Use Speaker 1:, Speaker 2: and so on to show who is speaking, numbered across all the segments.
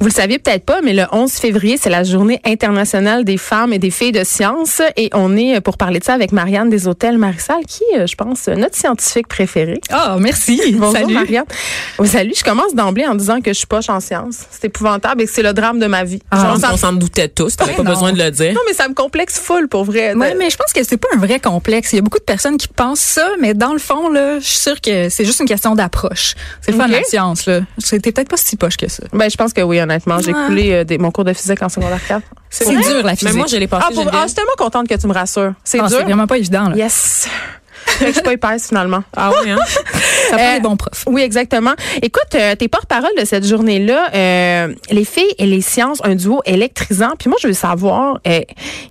Speaker 1: Vous le saviez peut-être pas, mais le 11 février, c'est la journée internationale des femmes et des filles de sciences. Et on est pour parler de ça avec Marianne des Hôtels Marissal, qui, euh, je pense, notre scientifique préférée.
Speaker 2: Ah, merci.
Speaker 1: Bonjour,
Speaker 2: Salut.
Speaker 1: Marianne. Oh, salut. Je commence d'emblée en disant que je suis poche en sciences. C'est épouvantable et que c'est le drame de ma vie.
Speaker 2: Ah,
Speaker 1: ça-
Speaker 2: on s'en doutait tous. T'avais pas
Speaker 1: non.
Speaker 2: besoin de le dire.
Speaker 1: non, mais ça me complexe full pour vrai.
Speaker 3: Oui, mais je pense que c'est pas un vrai complexe. Il y a beaucoup de personnes qui pensent ça, mais dans le fond, là, je suis sûre que c'est juste une question d'approche. C'est le fun
Speaker 1: Ok.
Speaker 3: de la science, là. C'était peut-être pas si poche que ça.
Speaker 1: Ben, je pense que oui, honnêtement. J'ai coulé euh, des- mon cours de physique en secondaire 4.
Speaker 3: C'est dur, la physique.
Speaker 2: Mais moi, je l'ai passé.
Speaker 1: Ah, pour- ah, je suis tellement contente que tu me rassures. C'est
Speaker 3: Ah,
Speaker 1: dur.
Speaker 3: c'est vraiment pas évident, là.
Speaker 1: Yes. Je suis pas épaisse finalement.
Speaker 2: Ah oui, hein?
Speaker 3: Ça prend
Speaker 1: Euh,
Speaker 3: des bons profs.
Speaker 1: Oui, exactement. Écoute, euh, tes porte-parole de cette journée-là, euh, les filles et les sciences, un duo électrisant. Puis moi, je veux savoir, euh,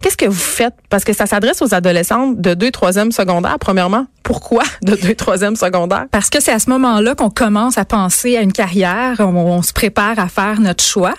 Speaker 1: qu'est-ce que vous faites? Parce que ça s'adresse aux adolescentes de 2 3e secondaire, premièrement. Pourquoi de 2 3e secondaire?
Speaker 3: Parce que c'est à ce moment-là qu'on commence à penser à une carrière, on, se prépare à faire notre choix.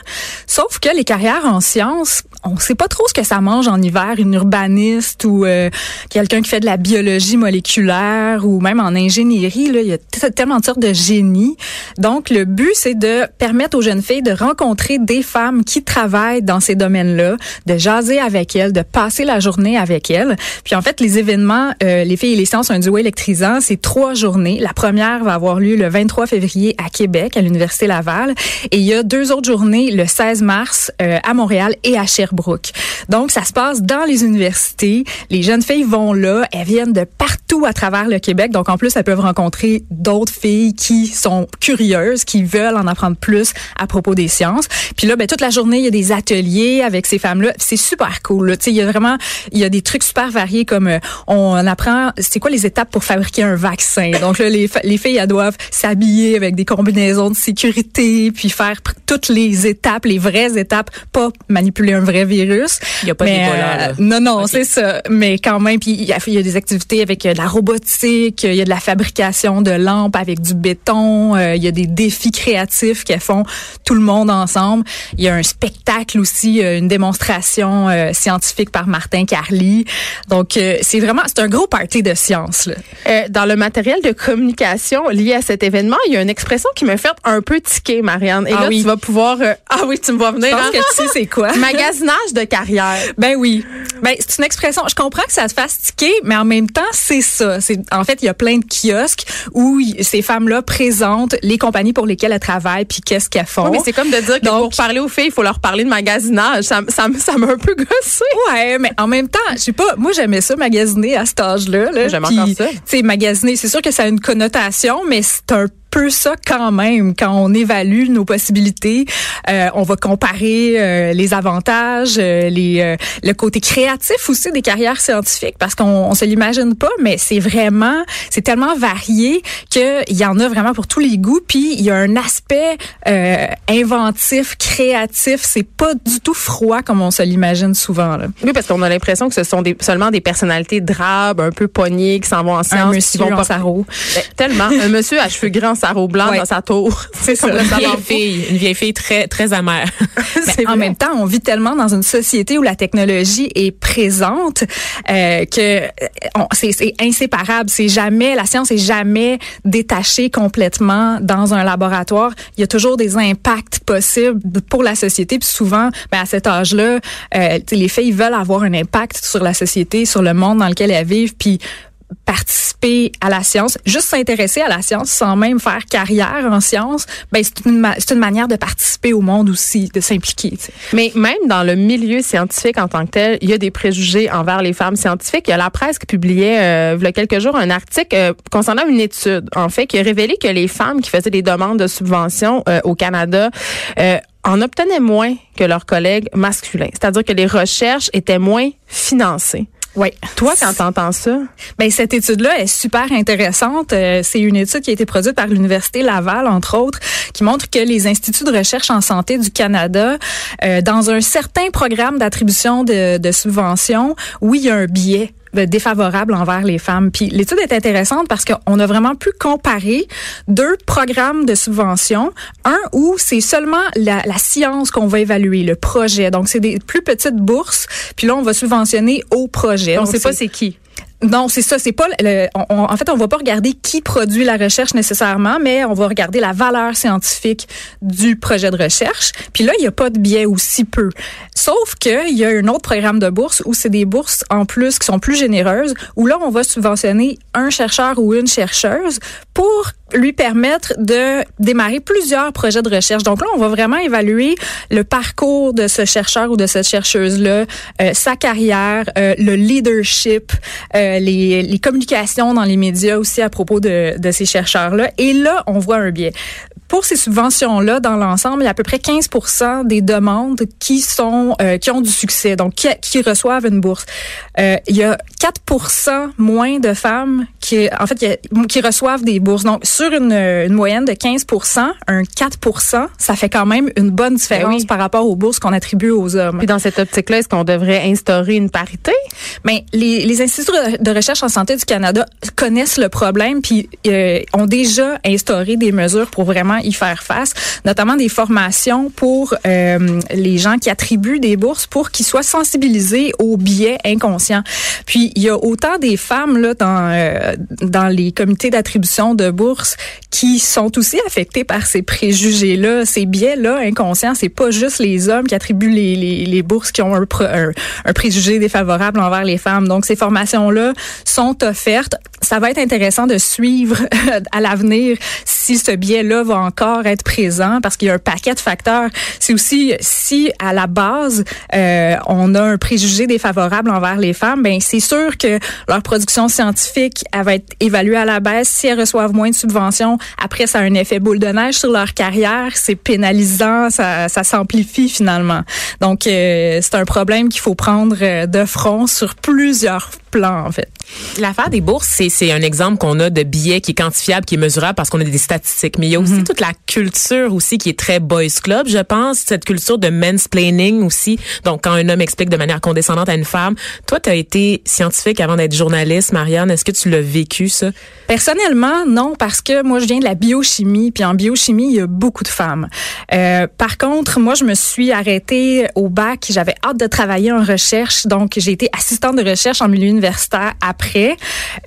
Speaker 3: Sauf que les carrières en sciences, on sait pas trop ce que ça mange en hiver, une urbaniste ou euh, quelqu'un qui fait de la biologie moléculaire ou même en ingénierie. Là, il y a tellement de sortes de génies. Donc, le but, c'est de permettre aux jeunes filles de rencontrer des femmes qui travaillent dans ces domaines-là, de jaser avec elles, de passer la journée avec elles. Puis en fait, les événements, euh, les filles et les sciences, un duo électrisant, c'est trois journées. La première va avoir lieu le 23 février à Québec, à l'Université Laval. Et il y a deux autres journées, le 16 mars euh, à Montréal et à Sherbrooke. Donc, ça se passe dans les universités. Les jeunes filles vont là. Elles viennent de partout à travers le Québec. Donc, en plus, elles peuvent rencontrer d'autres filles qui sont curieuses, qui veulent en apprendre plus à propos des sciences. Puis là, ben, toute la journée, il y a des ateliers avec ces femmes-là. C'est super cool. il y a vraiment, il y a des trucs super variés comme euh, on apprend, c'est quoi les étapes pour fabriquer un vaccin. Donc là, les, les filles, elles doivent s'habiller avec des combinaisons de sécurité, puis faire toutes les étapes, les vraies étapes, pas manipuler un vrai virus.
Speaker 2: Il y a pas
Speaker 3: Mais, euh, non, non, c'est ça. Mais quand même, puis il y, a- il y a des activités avec euh, de la robotique, il y a de la fabrication de lampes avec du béton, euh, il y a des défis créatifs qu'elles font tout le monde ensemble. Il y a un spectacle aussi, euh, une démonstration euh, scientifique par Martin Carly. Donc c'est vraiment, c'est un gros party de science. Là.
Speaker 1: Dans le matériel de communication lié à cet événement, il y a une expression qui me fait un peu tiquer, Marianne. Et
Speaker 3: Ah
Speaker 1: là,
Speaker 3: oui.
Speaker 1: tu vas pouvoir... euh, ah oui, tu me vois venir.
Speaker 3: Je pense
Speaker 1: hein?
Speaker 3: que tu sais c'est quoi.
Speaker 1: Magasinage de carrière.
Speaker 3: Ben oui. Ben c'est une expression. Je comprends que ça se fasse tiquer, mais en même temps c'est ça. C'est en fait il y a plein de kiosques où ces femmes-là présentent les compagnies pour lesquelles elles travaillent puis qu'est-ce qu'elles font.
Speaker 1: Oui, mais c'est comme de dire que
Speaker 3: Donc-
Speaker 1: pour parler aux filles, il faut leur parler de magasinage. Ça, ça, ça m'a un peu gossé.
Speaker 3: Ouais, mais en même temps, je sais pas, moi j'aimais ça magasiner à cet âge-là. Là,
Speaker 1: J'aime encore ça.
Speaker 3: Tu sais, magasiner, c'est sûr que ça a une connotation, mais c'est un peu ça quand même quand on évalue nos possibilités. Euh, on va comparer euh, les avantages, euh, les euh, le côté créatif aussi des carrières scientifiques parce qu'on on se l'imagine pas, mais c'est vraiment c'est tellement varié que il y en a vraiment pour tous les goûts. Puis il y a un aspect euh, inventif, créatif. C'est pas du tout froid comme on se l'imagine souvent. Là.
Speaker 1: Oui, parce qu'on a l'impression que ce sont des, seulement des personnalités drabes, un peu pognées, qui s'en vont en
Speaker 3: Un
Speaker 1: sciences.
Speaker 3: monsieur
Speaker 1: qui vont
Speaker 3: en.
Speaker 1: Ben, tellement. Un monsieur à cheveux grands, sarrau blanc
Speaker 3: Ouais.
Speaker 1: dans sa tour. C'est comme le
Speaker 2: Une vieille fille, une vieille fille très très amère.
Speaker 3: En
Speaker 1: vrai.
Speaker 3: même temps, on vit tellement dans une société où la technologie est présente euh, que euh, c'est inséparable. C'est jamais la science est jamais détachée complètement dans un laboratoire. Il y a toujours des impacts possibles pour la société. Puis souvent, ben, à cet âge-là, euh, les filles veulent avoir un impact sur la société, sur le monde dans lequel elles vivent. Puis participer à la science, juste s'intéresser à la science sans même faire carrière en science, ben c'est une, ma- une manière de participer au monde aussi, de s'impliquer.
Speaker 1: Mais même dans le milieu scientifique en tant que tel, il y a des préjugés envers les femmes scientifiques. Il y a la presse qui publiait euh, il y a quelques jours un article euh, concernant une étude, en fait, qui a révélé que les femmes qui faisaient des demandes de subventions euh, au Canada euh, en obtenaient moins que leurs collègues masculins. C'est-à-dire que les recherches étaient moins financées.
Speaker 3: Oui.
Speaker 1: Toi, quand t'entends ça,
Speaker 3: Ben cette étude-là est super intéressante. Euh, c'est une étude qui a été produite par l'université Laval, entre autres, qui montre que les instituts de recherche en santé du Canada, euh, dans un certain programme d'attribution de, de subventions, oui, il y a un biais défavorables envers les femmes. Puis l'étude est intéressante parce qu'on a vraiment pu comparer deux programmes de subvention. Un où c'est seulement la, la science qu'on va évaluer, le projet. Donc c'est des plus petites bourses. Puis là, on va subventionner au projet.
Speaker 1: On
Speaker 3: Donc,
Speaker 1: sait pas c'est qui.
Speaker 3: Non, c'est ça. C'est pas. Le, on- on- en fait, on va pas regarder qui produit la recherche nécessairement, mais on va regarder la valeur scientifique du projet de recherche. Puis là, il y a pas de biais ou si peu. Sauf que il y a un autre programme de bourse où c'est des bourses en plus qui sont plus généreuses, où là, on va subventionner un chercheur ou une chercheuse pour lui permettre de démarrer plusieurs projets de recherche. Donc là, on va vraiment évaluer le parcours de ce chercheur ou de cette chercheuse-là, euh, sa carrière, euh, le leadership, euh, les, les communications dans les médias aussi à propos de, de ces chercheurs-là. Et là, on voit un biais. Pour ces subventions-là, dans l'ensemble, il y a à peu près 15% des demandes qui sont euh, qui ont du succès, donc qui, qui reçoivent une bourse. Euh, il y a 4% moins de femmes qui, en fait, qui reçoivent des bourses. Donc, sur une, une moyenne de 15% un 4% ça fait quand même une bonne différence
Speaker 1: Ben oui.
Speaker 3: par rapport aux bourses qu'on attribue aux hommes.
Speaker 1: Puis dans cette optique-là, est-ce qu'on devrait instaurer une parité?
Speaker 3: Mais les, les instituts de recherche en santé du Canada connaissent le problème puis euh, ont déjà instauré des mesures pour vraiment y faire face, notamment des formations pour euh, les gens qui attribuent des bourses pour qu'ils soient sensibilisés aux biais inconscients. Puis il y a autant des femmes là dans euh, dans les comités d'attribution de bourses qui sont aussi affectées par ces préjugés là, ces biais là inconscients. C'est pas juste les hommes qui attribuent les, les, bourses qui ont un, un, préjugé défavorable envers les femmes. Donc ces formations là sont offertes. Ça va être intéressant de suivre à l'avenir si ce biais-là va encore être présent parce qu'il y a un paquet de facteurs. C'est aussi si à la base euh, on a un préjugé défavorable envers les femmes, ben c'est sûr que leur production scientifique elle va être évaluée à la baisse. Si elles reçoivent moins de subventions, après ça a un effet boule de neige sur leur carrière. C'est pénalisant, ça, ça s'amplifie finalement. Donc euh, c'est un problème qu'il faut prendre euh, de front sur plusieurs plans en fait.
Speaker 2: L'affaire des bourses, c'est, c'est un exemple qu'on a de biais qui est quantifiable, qui est mesurable parce qu'on a des statistiques. Mais il y a aussi toute la culture aussi qui est très boys club, je pense, cette culture de mansplaining aussi. Donc, quand un homme explique de manière condescendante à une femme, toi, tu as été scientifique avant d'être journaliste, Marianne. Est-ce que tu l'as vécu, ça?
Speaker 3: Personnellement, non, parce que moi, je viens de la biochimie, puis en biochimie, il y a beaucoup de femmes. Euh, par contre, moi, je me suis arrêtée au bac. J'avais hâte de travailler en recherche, donc j'ai été assistante de recherche en milieu universitaire après.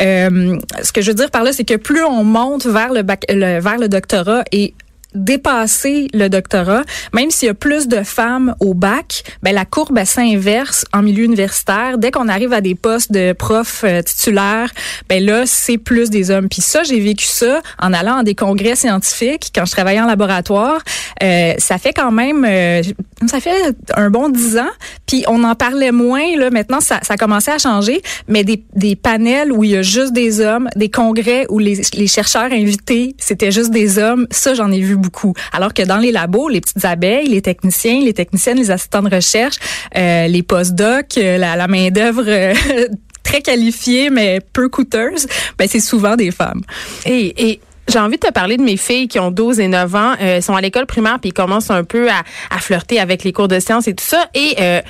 Speaker 3: Euh, ce que je veux dire par là, c'est que plus on monte vers le, bac, le vers le doctorat et dépasser le doctorat, même s'il y a plus de femmes au bac, ben la courbe s'inverse en milieu universitaire. Dès qu'on arrive à des postes de prof euh, titulaire, ben là c'est plus des hommes. Puis ça, j'ai vécu ça en allant à des congrès scientifiques quand je travaillais en laboratoire. Euh, ça fait quand même, euh, ça fait un bon dix ans. Puis on en parlait moins là. Maintenant, ça, ça a à changer. Mais des, des panels où il y a juste des hommes, des congrès où les, les chercheurs invités c'était juste des hommes, ça j'en ai vu Alors que dans les labos, les petites abeilles, les techniciens, les techniciennes, les assistants de recherche, euh, les postdocs, euh, la, la main d'œuvre euh, très qualifiée mais peu coûteuse, ben c'est souvent des femmes.
Speaker 1: Et, et j'ai envie de te parler de mes filles qui ont 12 et 9 ans. Euh, elles sont à l'école primaire puis ils commencent un peu à, à flirter avec les cours de sciences et tout ça. Et, euh,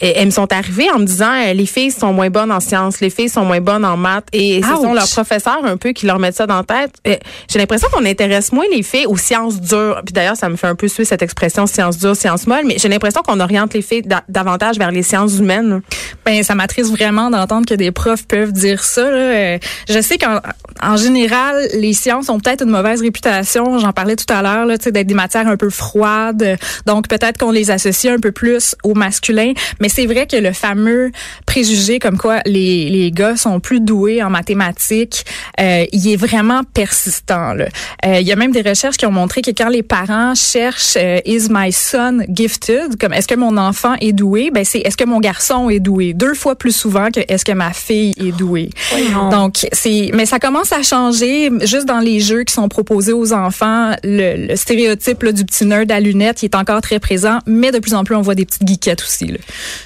Speaker 1: elles me sont arrivées en me disant euh, les filles sont moins bonnes en sciences, les filles sont moins bonnes en maths. Et ce sont
Speaker 3: Ouch.
Speaker 1: leurs professeurs un peu qui leur mettent ça dans la tête. Euh, j'ai l'impression qu'on intéresse moins les filles aux sciences dures. Puis d'ailleurs, ça me fait un peu suer cette expression sciences dures, sciences molles. Mais j'ai l'impression qu'on oriente les filles da- davantage vers les sciences humaines.
Speaker 3: Ben ça m'attriste vraiment d'entendre que des profs peuvent dire ça. là. Euh, Je sais qu'en en général, les sciences ont peut-être une mauvaise réputation. J'en parlais tout à l'heure, tu sais, d'être des matières un peu froides. Donc peut-être qu'on les associe un peu plus au masculin. Mais c'est vrai que le fameux préjugé comme quoi les, les gars sont plus doués en mathématiques, euh, il est vraiment persistant. là. Euh, il y a même des recherches qui ont montré que quand les parents cherchent euh, Is my son gifted, comme est-ce que mon enfant est doué, ben c'est est-ce que mon garçon est doué, deux fois plus souvent que est-ce que ma fille est douée. Donc c'est, mais ça commence à changer juste dans les jeux qui sont proposés aux enfants. Le, le stéréotype là, du petit nerd à lunettes, il est encore très présent, mais de plus en plus on voit des petites geekettes aussi. Là.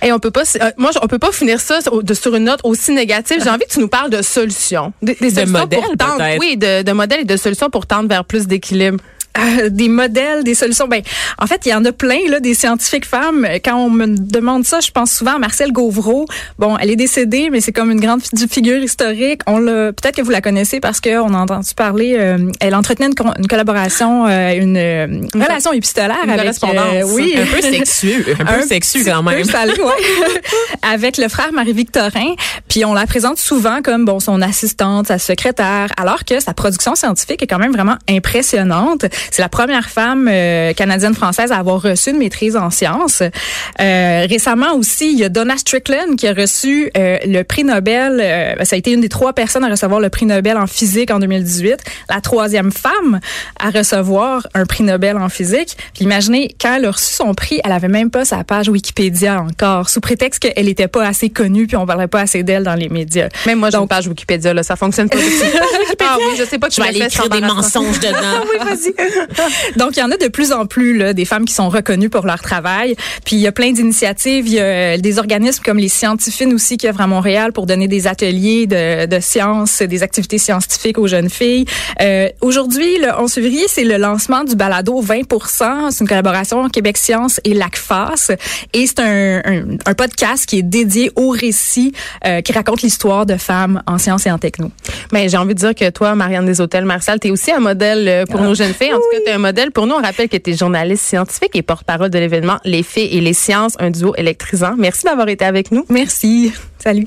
Speaker 1: Et on peut pas, euh, moi, on peut pas finir ça sur, de- sur une note aussi négative. J'ai envie que tu nous parles de solutions, des, des solutions
Speaker 2: modèles,
Speaker 1: pour tendre,
Speaker 2: peut-être.
Speaker 1: oui, de, de modèles et de solutions pour tendre vers plus d'équilibre.
Speaker 3: Euh, des modèles, des solutions. Ben, en fait, il y en a plein là, des scientifiques femmes. Quand on me demande ça, je pense souvent à Marcel Gauvreau. Bon, elle est décédée, mais c'est comme une grande figure historique. On l'a, peut-être que vous la connaissez parce qu'on a entendu parler. Euh, elle entretenait une, collaboration, euh, une, relation épistolaire
Speaker 1: une
Speaker 3: avec,
Speaker 1: correspondance.
Speaker 3: oui,
Speaker 2: un peu sexueux, un peu sexueux quand même.
Speaker 3: Peu salé, ouais. avec le frère Marie-Victorin. Puis on la présente souvent comme bon son assistante, sa secrétaire, alors que sa production scientifique est quand même vraiment impressionnante. C'est la première femme euh, canadienne-française à avoir reçu une maîtrise en sciences. Euh, récemment aussi, il y a Donna Strickland qui a reçu euh, le prix Nobel. Euh, ça a été une des trois personnes à recevoir le prix Nobel en physique en 2018. La troisième femme à recevoir un prix Nobel en physique. Puis imaginez, quand elle a reçu son prix, elle avait même pas sa page Wikipédia encore, sous prétexte qu'elle était pas assez connue puis on parlait pas assez d'elle dans les médias.
Speaker 1: Même moi, j'ai une page Wikipédia, là, ça fonctionne pas. ah oui, je sais pas que
Speaker 2: je vais aller écrire des mensonges dedans.
Speaker 1: oui, vas-y.
Speaker 3: Donc, il y en a de plus en plus, là, des femmes qui sont reconnues pour leur travail. Puis, il y a plein d'initiatives. Il y a des organismes comme les Scientifines aussi qui œuvrent à Montréal pour donner des ateliers de, de sciences, des activités scientifiques aux jeunes filles. Euh, Aujourd'hui, le 11 février, c'est le lancement du balado 20 C'est une collaboration Québec Science et LACFAS. Et c'est un, un, un, podcast qui est dédié au récit euh, qui raconte l'histoire de femmes en sciences et en techno.
Speaker 1: Mais j'ai envie de dire que toi, Marianne des Hôtels Martial, tu es aussi un modèle euh, pour ah. nos jeunes filles. En tout tu es un modèle? Pour nous. On rappelle que tu es journaliste scientifique et porte-parole de l'événement Les Filles et les Sciences, un duo électrisant. Merci d'avoir été avec nous.
Speaker 3: Merci. Salut.